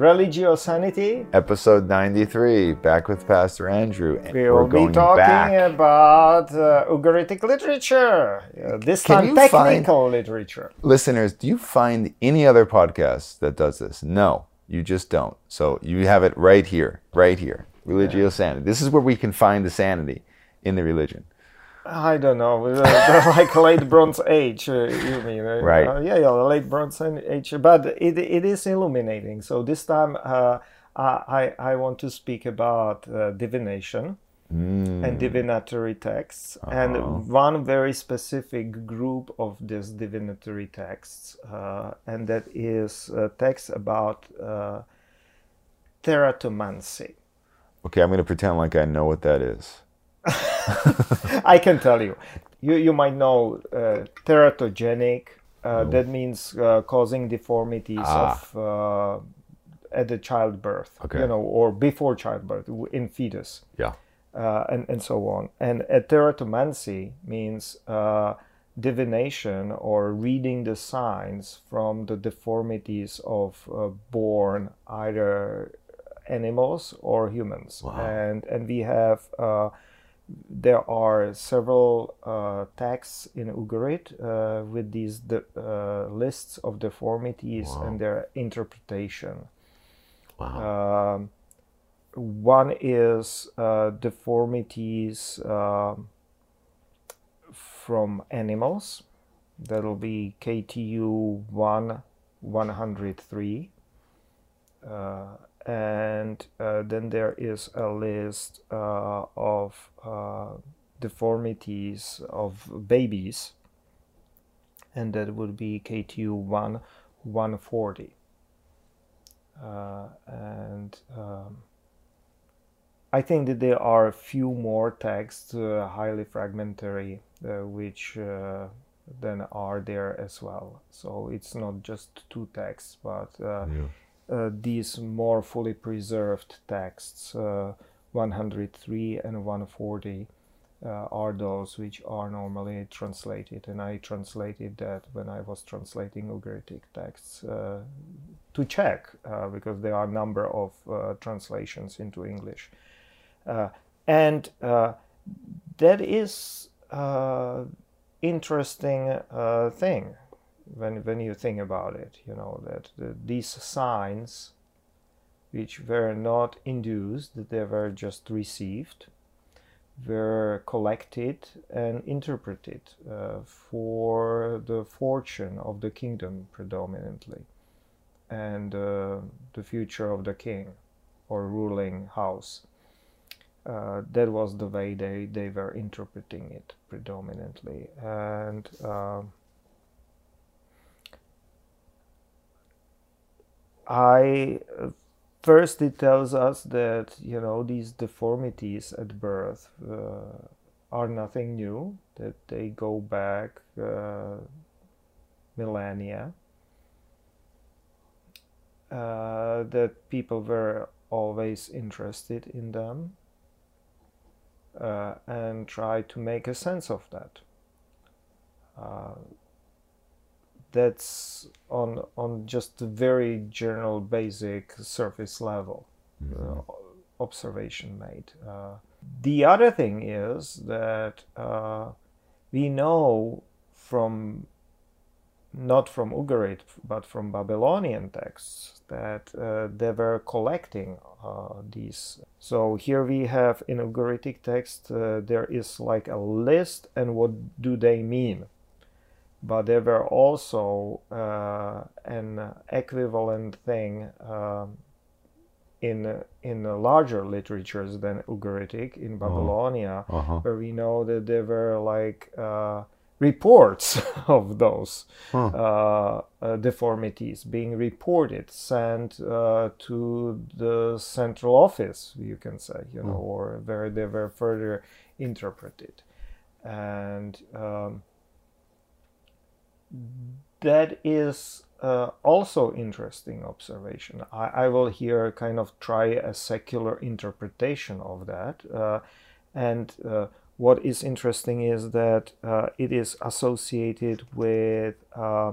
Religiosanity. Episode 93, back with Pastor Andrew. We will be talking back. about uh, Ugaritic literature. Uh, this Can time, technical find, literature. Listeners, do you find any other podcast that does this? No, you just don't. So you have it right here, right here. Religio yeah. sanity. This is where we can find the sanity in the religion. I don't know, uh, like late Bronze Age, uh, you mean? Uh, right. Uh, yeah, yeah, late Bronze Age. But it, it is illuminating. So this time uh, I, I want to speak about uh, divination mm. and divinatory texts. Uh-huh. And one very specific group of these divinatory texts, and that is texts about teratomancy. Okay, I'm going to pretend like I know what that is. I can tell you. You, you might know uh, teratogenic. Uh, that means uh, causing deformities ah. of uh, at the childbirth, okay. you know, or before childbirth in fetus. Yeah. Uh, and, and so on. And teratomancy means uh, divination or reading the signs from the deformities of born either animals or humans. Wow. And, and we have there are several uh, texts in Ugarit uh, with these uh, lists of deformities wow. and their interpretation. Wow. Um, one is uh, deformities um, from animals. That'll be KTU 1 103. And uh, then there is a list uh, of uh, deformities of babies. And that would be KTU 1 140 uh, and um, I think that there are a few more texts uh, highly fragmentary uh, which then are there as well. So it's not just two texts but yeah these more fully preserved texts, uh, 103 and 140, uh, are those which are normally translated. And I translated that when I was translating Ugaritic texts uh, to check, uh, because there are a number of uh, translations into English. and that is interesting thing when when you think about it you know that the, these signs which were not induced they were just received were collected and interpreted uh, for the fortune of the kingdom predominantly and uh, the future of the king or ruling house. Uh, that was the way they, they were interpreting it predominantly. And I first it tells us that you know these deformities at birth uh, are nothing new that they go back uh, millennia. Uh, that people were always interested in them uh, and try to make a sense of that. Uh, that's on on just a very general basic surface level mm-hmm. uh, observation made uh, the other thing is that uh, we know from not from Ugarit but from Babylonian texts that uh, they were collecting uh, these. So here we have in Ugaritic text uh, there is like a list and what do they mean? But there were also uh, an equivalent thing uh, in in larger literatures than Ugaritic in uh-huh. Babylonia, uh-huh. where we know that there were like uh, reports of those huh. Uh, uh, deformities being reported, sent uh, to the central office, you can say, you know, or where they were further interpreted, and. Um, that is uh, also interesting observation. I, I, will here kind of try a secular interpretation of that. Uh, and uh, what is interesting is that uh, it is associated with uh,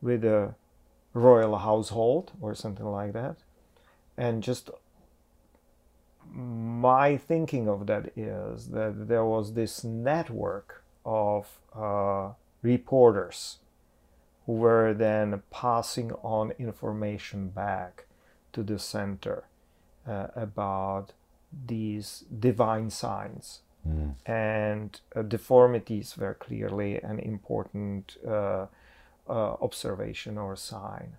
with a royal household or something like that. And just my thinking of that is that there was this network of uh, reporters who were then passing on information back to the center uh, about these divine signs. Mm. And uh, deformities were clearly an important uh, uh, observation or sign.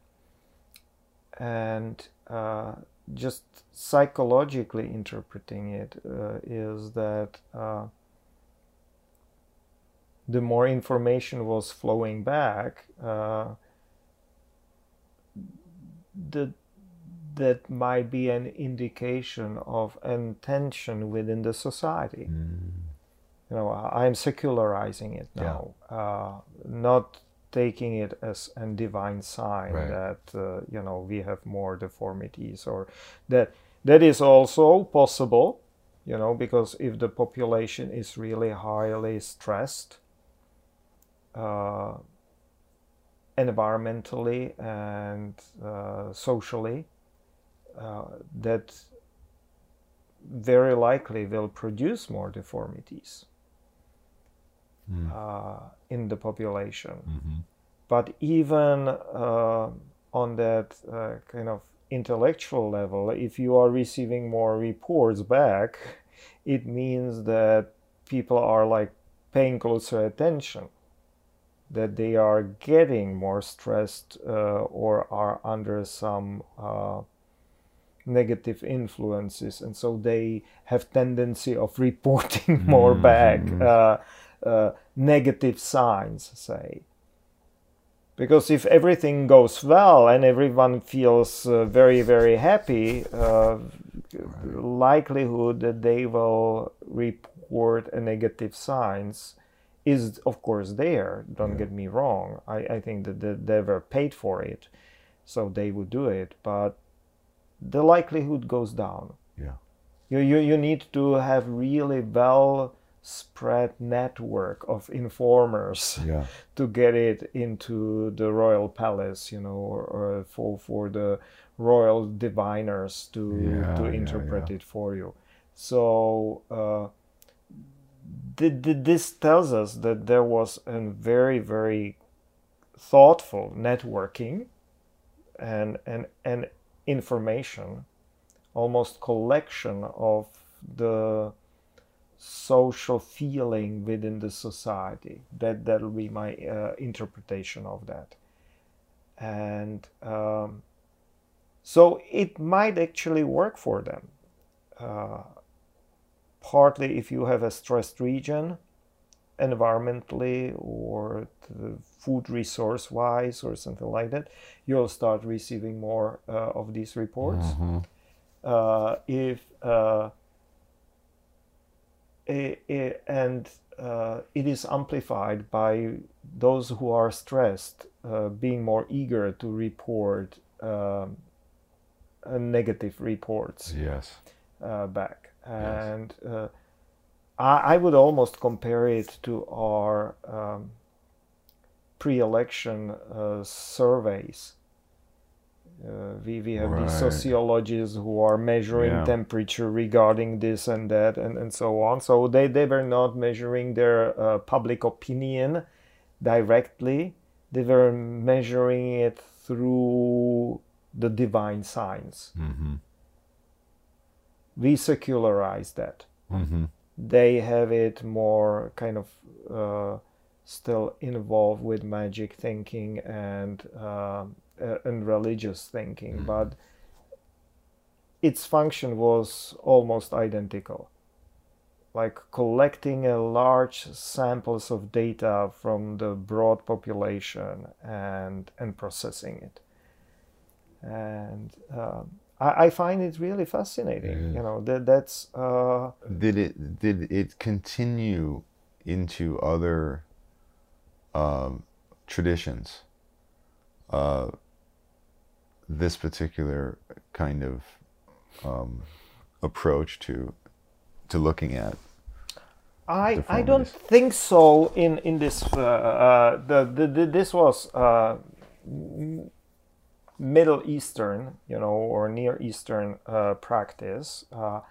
And uh, just psychologically interpreting it uh, is that uh, the more information was flowing back, uh, the, that might be an indication of intention within the society. Mm. You know, I'm secularizing it now, uh, not taking it as a divine sign Right. that uh, you know we have more deformities or that that is also possible you know because if the population is really highly stressed uh, environmentally and uh, socially uh, that very likely will produce more deformities Mm. uh, in the population Mhm. but even uh, on that uh, kind of intellectual level, if you are receiving more reports back, it means that people are like paying closer attention, that they are getting more stressed uh, or are under some uh, negative influences, and so they have tendency of reporting more back Mhm. uh, uh, negative signs, say because if everything goes well and everyone feels uh, very very happy uh, likelihood that they will report a negative signs is of course there don't Yeah. get me wrong I, I think that they, they were paid for it so they would do it but the likelihood goes down Yeah. you, you, you need to have really well spread network of informers Yeah. to get it into the royal palace, you know, or, or for for the royal diviners to Yeah, to interpret it for you. So uh, this tells us that there was a very very thoughtful networking and and and information, almost collection of the social feeling within the society. That that'll be my uh, interpretation of that. And um, so it might actually work for them. Uh, partly if you have a stressed region, environmentally or the food resource wise or something like that, you'll start receiving more uh, of these reports Mhm. uh, if uh, and uh, it is amplified by those who are stressed uh, being more eager to report um, negative reports Yes. uh, back and uh, I, I would almost compare it to our um, pre-election uh, surveys. Uh, we, we have these sociologists who are measuring Yeah. temperature regarding this and that and, and so on. So they, they were not measuring their uh, public opinion directly. They were measuring it through the divine signs. Mm-hmm. We secularize that Mm-hmm. they have it more kind of uh, still involved with magic thinking and um, uh, and religious thinking, Mhm. but its function was almost identical. Like collecting a large samples of data from the broad population and and processing it. And um, I, I find it really fascinating. It You know that that's. Uh, Did it did it continue into other um, traditions? Uh, this particular kind of um, approach to to looking at I, I don't think so. In in this, uh, uh, the, the, the this was uh, Middle Eastern, you know, or Near Eastern uh, practice. Uh,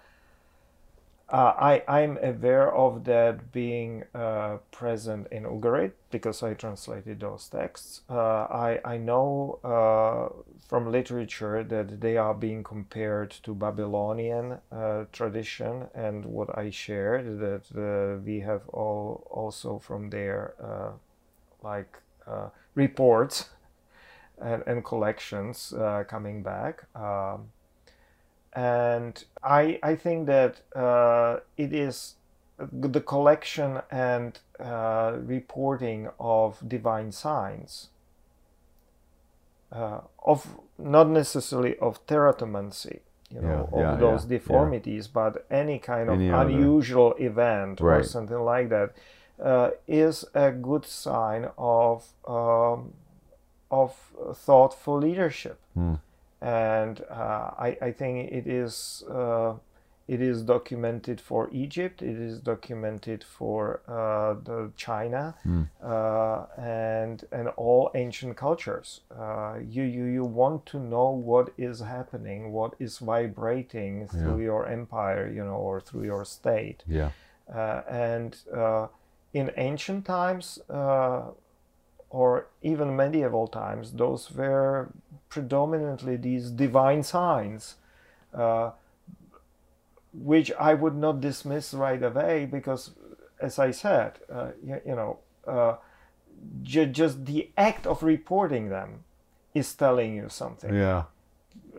uh, I, I'm aware of that being uh, present in Ugarit because I translated those texts. Uh, I, I know uh, from literature that they are being compared to Babylonian uh, tradition, and what I shared that uh, we have all also from there like reports and, and collections coming back. Um, and I I think that uh, it is the collection and uh, reporting of divine signs uh, of not necessarily of teratomancy you know Yeah, of yeah, those yeah, deformities but any kind of Any other- unusual event or something like that uh, is a good sign of um, of thoughtful leadership Hmm. and uh, I, I think it is uh, it is documented for Egypt. It is documented for uh, the China uh, and and all ancient cultures. Uh, you, you you want to know what is happening, what is vibrating through your empire, you know, or through your state. Yeah. Uh, and uh, in ancient times, uh, or even medieval times, those were predominantly these divine signs, uh, which I would not dismiss right away because, as I said, uh, you, you know, uh, ju- just the act of reporting them is telling you something Yeah.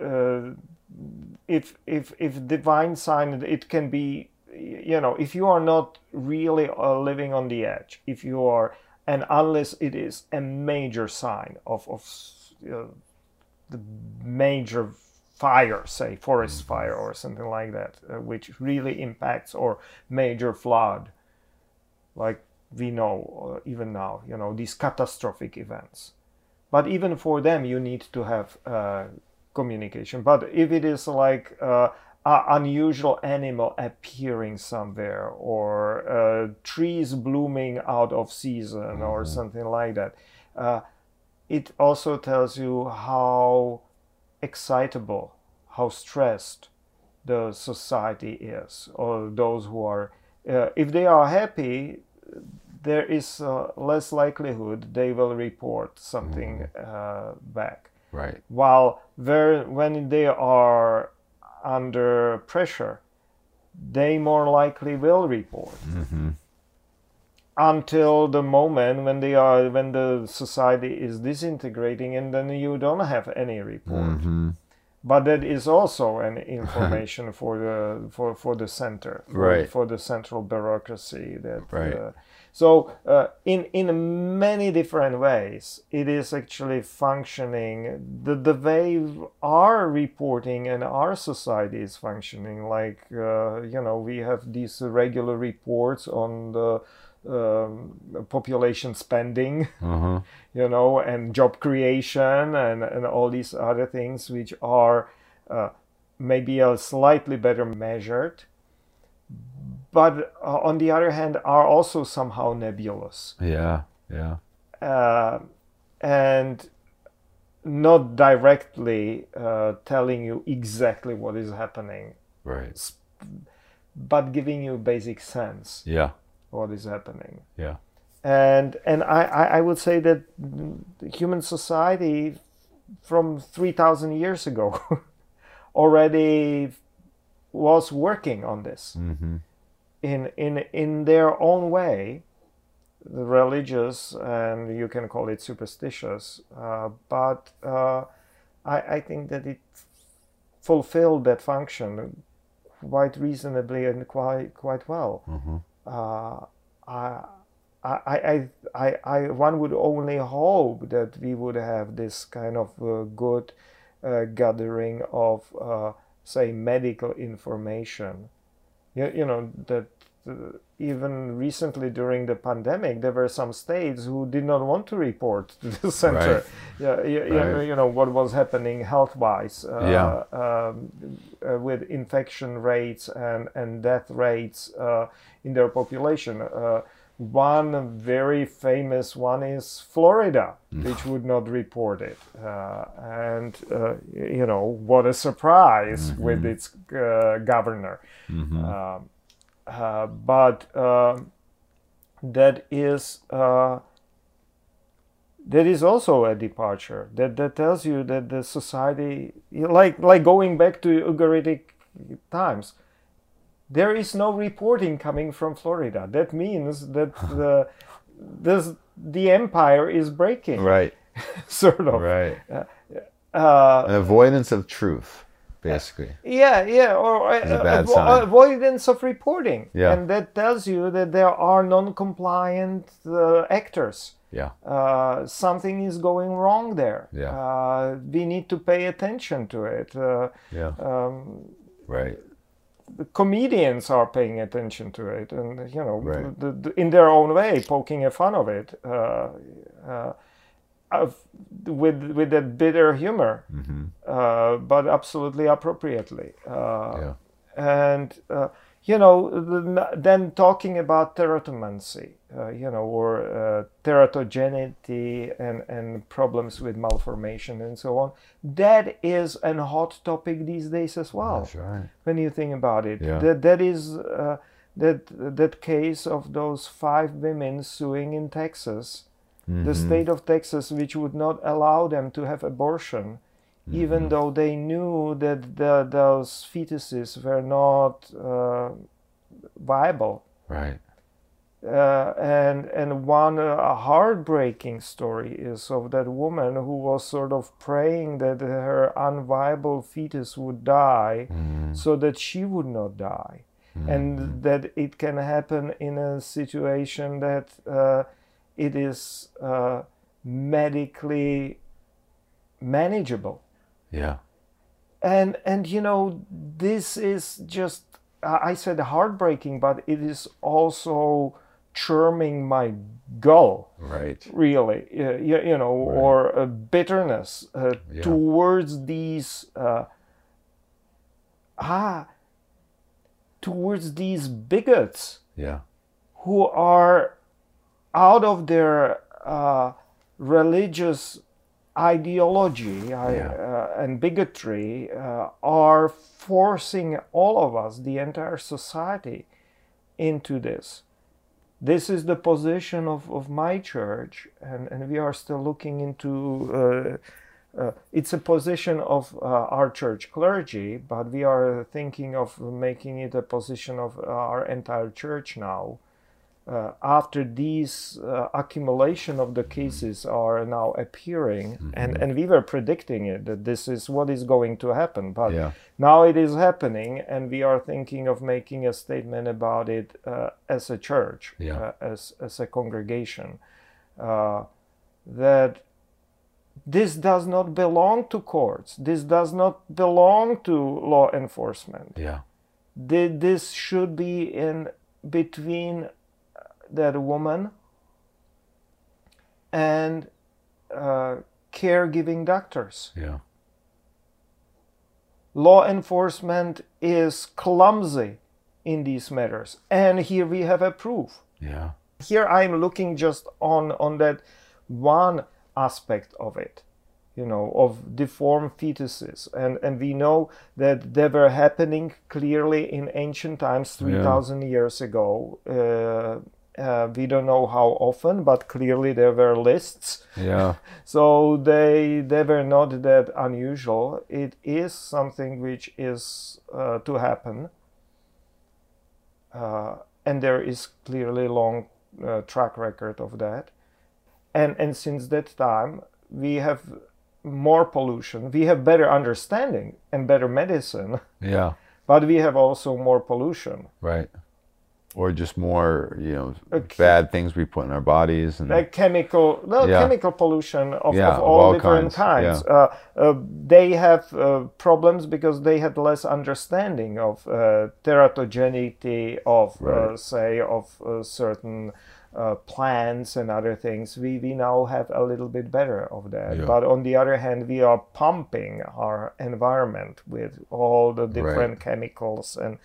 uh, if if if divine sign it can be you know if you are not really uh, living on the edge if you are and unless it is a major sign of of uh, the major fire say forest fire or something like that uh, which really impacts or major flood like we know uh, even now you know these catastrophic events. But even for them you need to have uh, communication. But if it is like uh, unusual animal appearing somewhere or uh, trees blooming out of season or something like that. Uh, it also tells you how excitable how stressed the society is or those who are uh, if they are happy there is uh, less likelihood they will report something uh, back. Right. while where, when they are under pressure they more likely will report until the moment when they are when the society is disintegrating and then you don't have any report Mm-hmm. but that is also an information for the for for the center for, Right. for the central bureaucracy that Right. uh, so uh, in in many different ways it is actually functioning the the way our reporting and our society is functioning like uh, you know we have these regular reports on the um, population spending Uh-huh. you know, and job creation and, and all these other things which are uh, maybe a slightly better measured, but uh, on the other hand are also somehow nebulous Yeah. Yeah. uh, and not directly uh, telling you exactly what is happening, Right. but giving you basic sense Yeah. what is happening. Yeah. and and I, I, I would say that human society from 3000 years ago already was working on this Mm-hmm. in in in their own way the religious and you can call it superstitious uh, but uh, I, I think that it fulfilled that function quite reasonably and quite quite well Mm-hmm. uh, I, I, I, I, I, one would only hope that we would have this kind of uh, good uh, gathering of, uh, say, medical information. You, you know, that uh, even recently during the pandemic, there were some states who did not want to report to the center. Right. Yeah, you, you- Right. you know, what was happening health wise uh, Yeah. um, uh, with infection rates and, and death rates uh, in their population. One very famous one is Florida, which would not report it. Uh, and, uh, you know, what a surprise with its uh, governor. Um, uh, but um that is. Uh, that is also a departure that, that tells you that the society like like going back to ugaritic times there is no reporting coming from florida that means that the this, the empire is breaking Right. sort of Right. uh, An avoidance of truth, basically. yeah yeah or uh, avo- avoidance of reporting Yeah. and that tells you that there are non-compliant uh, actors Yeah. uh, something is going wrong there. Yeah. Uh, we need to pay attention to it. Uh, Yeah. um, Right. The comedians are paying attention to it, and you know, Right. the, the, in their own way, poking a fun of it, uh, uh, with with that bitter humor, uh, but absolutely appropriately. Uh, Yeah. and uh, you know then talking about teratomancy uh, you know or uh, teratogenity and and problems with malformation and so on that is a hot topic these days as well right. when you think about it Yeah. that that is uh, that that case of those five women suing in Texas the state of Texas which would not allow them to have abortion even though they knew that the, those fetuses were not uh, viable. Right. uh, and and one uh, heartbreaking story is of that woman who was sort of praying that her unviable fetus would die so that she would not die. And that it can happen in a situation that uh, it is uh, medically manageable Yeah. and and you know this is just i said heartbreaking but it is also churning my gull Right. really uh, you, you know or a bitterness uh, Yeah. towards these uh, ah towards these bigots Yeah. who are out of their uh, religious ideology I, Yeah. uh, and bigotry uh, are forcing all of us, the entire society, into this. This is the position of, of my church, and, and we are still looking into. Uh, uh, it's a position of uh, our church clergy, but we are thinking of making it a position of our entire church now. Uh, after these uh, accumulation of the cases are now appearing, and, and we were predicting it that this is what is going to happen, but Yeah. now it is happening, and we are thinking of making a statement about it uh, as a church, Yeah. uh, as as a congregation, uh, that this does not belong to courts. This does not belong to law enforcement. Yeah. Th- This should be in between that woman and uh, caregiving doctors. Yeah. Law enforcement is clumsy in these matters, and here we have a proof. Yeah. here i'm looking just on on that one aspect of it you know of deformed fetuses and and we know that they were happening clearly in ancient times 3000 years ago uh, uh, we don't know how often but clearly there were lists. Yeah. so they they were not that unusual. It is something which is uh, to happen. Uh, and there is clearly long uh, track record of that. And and since that time we have more pollution. We have better understanding and better medicine. Yeah. but we have also more pollution. Right. Or just more, you know, Okay. bad things we put in our bodies and like chemical no Yeah. chemical pollution of, Yeah, of of all, all different kinds, kinds, Uh, uh, they have uh, problems because they had less understanding of uh, teratogenity of uh, Right. say of uh, certain uh, plants and other things we, we now have a little bit better of that Yeah. but on the other hand we are pumping our environment with all the different chemicals and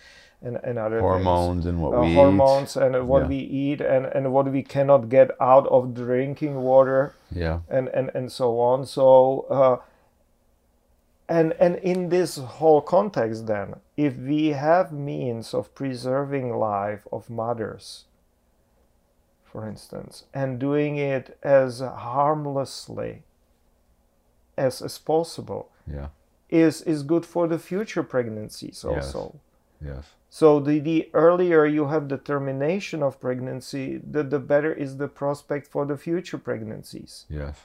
and, and other hormones things. and what Uh, we hormones and what Yeah. we eat and, and what we cannot get out of drinking water. Yeah. and and, and so on so uh, and and in this whole context then if we have means of preserving life of mothers for instance and doing it as harmlessly as as possible Yeah. is is good for the future pregnancies Yes. also Yes. So the, the earlier you have the termination of pregnancy the, the better is the prospect for the future pregnancies Yes.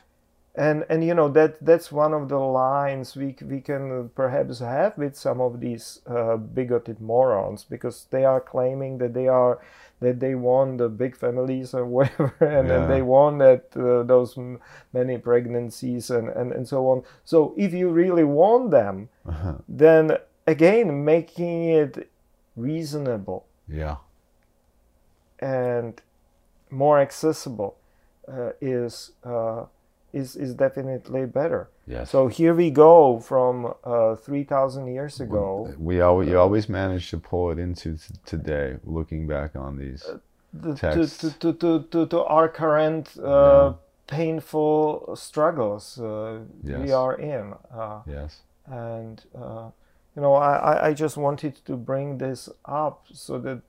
and and you know that that's one of the lines we we can perhaps have with some of these uh, bigoted morons because they are claiming that they are that they want the big families or whatever and, Yeah. and they want that uh, those m- many pregnancies and, and and so on so if you really want them then again making it reasonable Yeah. and more accessible uh, is uh, is is definitely better. Yes. So here we go from uh, three thousand years ago. we always you always manage to pull it into t- today, looking back on these. the- to, to, to, to, to, to our current uh, Yeah. painful struggles uh, we are in. Uh, yes. and uh, you know I, I- just wanted to bring this up so that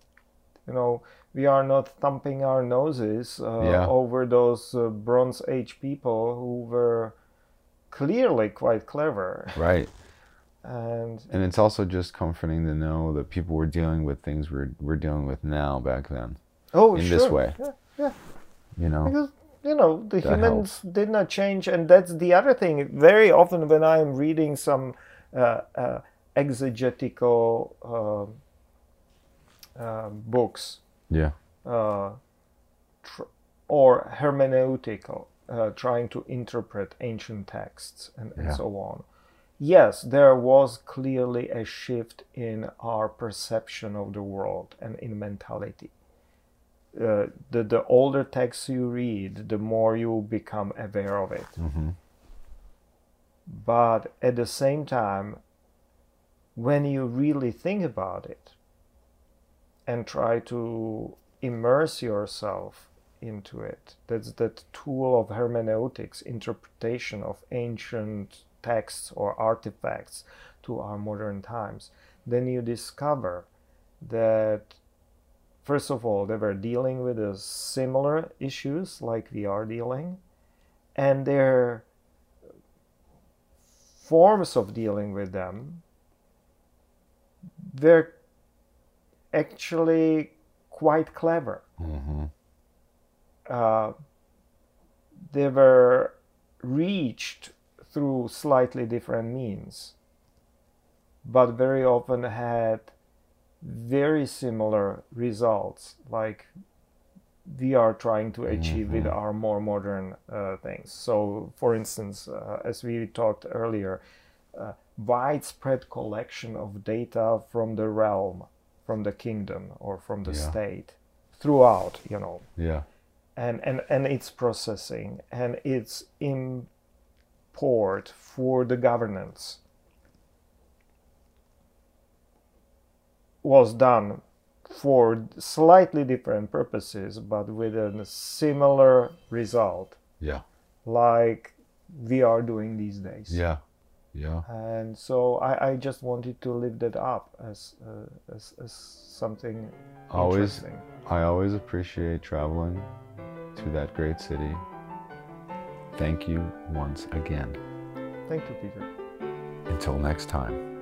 you know we are not thumping our noses uh, Yeah. over those uh, bronze age people who were clearly quite clever Right. and And it's also just comforting to know that people were dealing with things we're we're dealing with now back then. oh In sure this way. yeah, yeah. You know. because you know the humans did not change and that's the other thing very often when i'm reading some uh, uh, exegetical um um books Yeah. uh, or hermeneutical uh, trying to interpret ancient texts and, and Yeah. so on yes there was clearly a shift in our perception of the world and in mentality uh, the the older texts you read, the more you become aware of it. Mm-hmm. But at the same time, when you really think about it and try to immerse yourself into it, that's that tool of hermeneutics, interpretation of ancient texts or artifacts to our modern times, then you discover that first of all, they were dealing with similar issues like we are dealing, and their forms of dealing with them were actually quite clever. Mm-hmm. Uh, they were reached through slightly different means, but very often had very similar results like we are trying to achieve with our more modern uh, things so for instance uh, as we talked earlier uh, widespread collection of data from the realm from the kingdom or from the Yeah. state throughout you know Yeah. and, and, and its processing and its import for the governance was done for slightly different purposes but with a similar result Yeah. like we are doing these days Yeah. Yeah. and so I, I just wanted to lift that up as, uh, as, as something Always, interesting. I always appreciate traveling to that great city. Thank you once again. thank you peter Until next time.